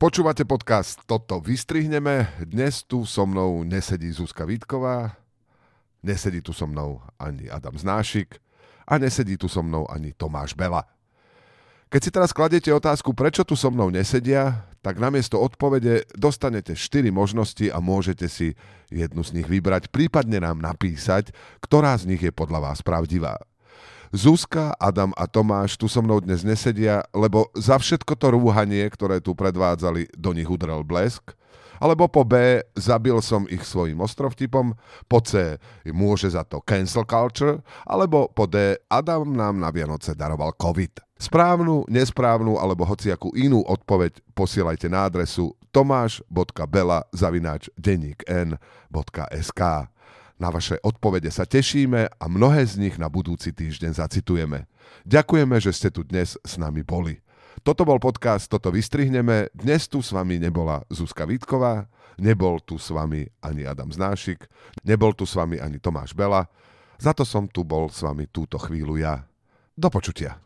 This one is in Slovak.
Počúvate podcast Toto vystrihneme. Dnes tu so mnou nesedí Zuzka Vítková, nesedí tu so mnou ani Adam Znášik a nesedí tu so mnou ani Tomáš Bela. Keď si teraz kladete otázku, prečo tu so mnou nesedia, tak namiesto odpovede dostanete 4 možnosti a môžete si jednu z nich vybrať, prípadne nám napísať, ktorá z nich je podľa vás pravdivá. Zuzka, Adam a Tomáš tu so mnou dnes nesedia, lebo za všetko to rúhanie, ktoré tu predvádzali, do nich udrel blesk. Alebo po B, zabil som ich svojim ostrovtipom, po C, môže za to cancel culture, alebo po D, Adam nám na Vianoce daroval COVID. Správnu, nesprávnu alebo hociakú inú odpoveď posielajte na adresu tomáš.bela zavináč denníkn.sk. Na vaše odpovede sa tešíme a mnohé z nich na budúci týždeň zacitujeme. Ďakujeme, že ste tu dnes s nami boli. Toto bol podcast, toto vystrihneme. Dnes tu s vami nebola Zuzka Vítková, nebol tu s vami ani Adam Znášik, nebol tu s vami ani Tomáš Bela. Za to som tu bol s vami túto chvíľu ja. Do počutia.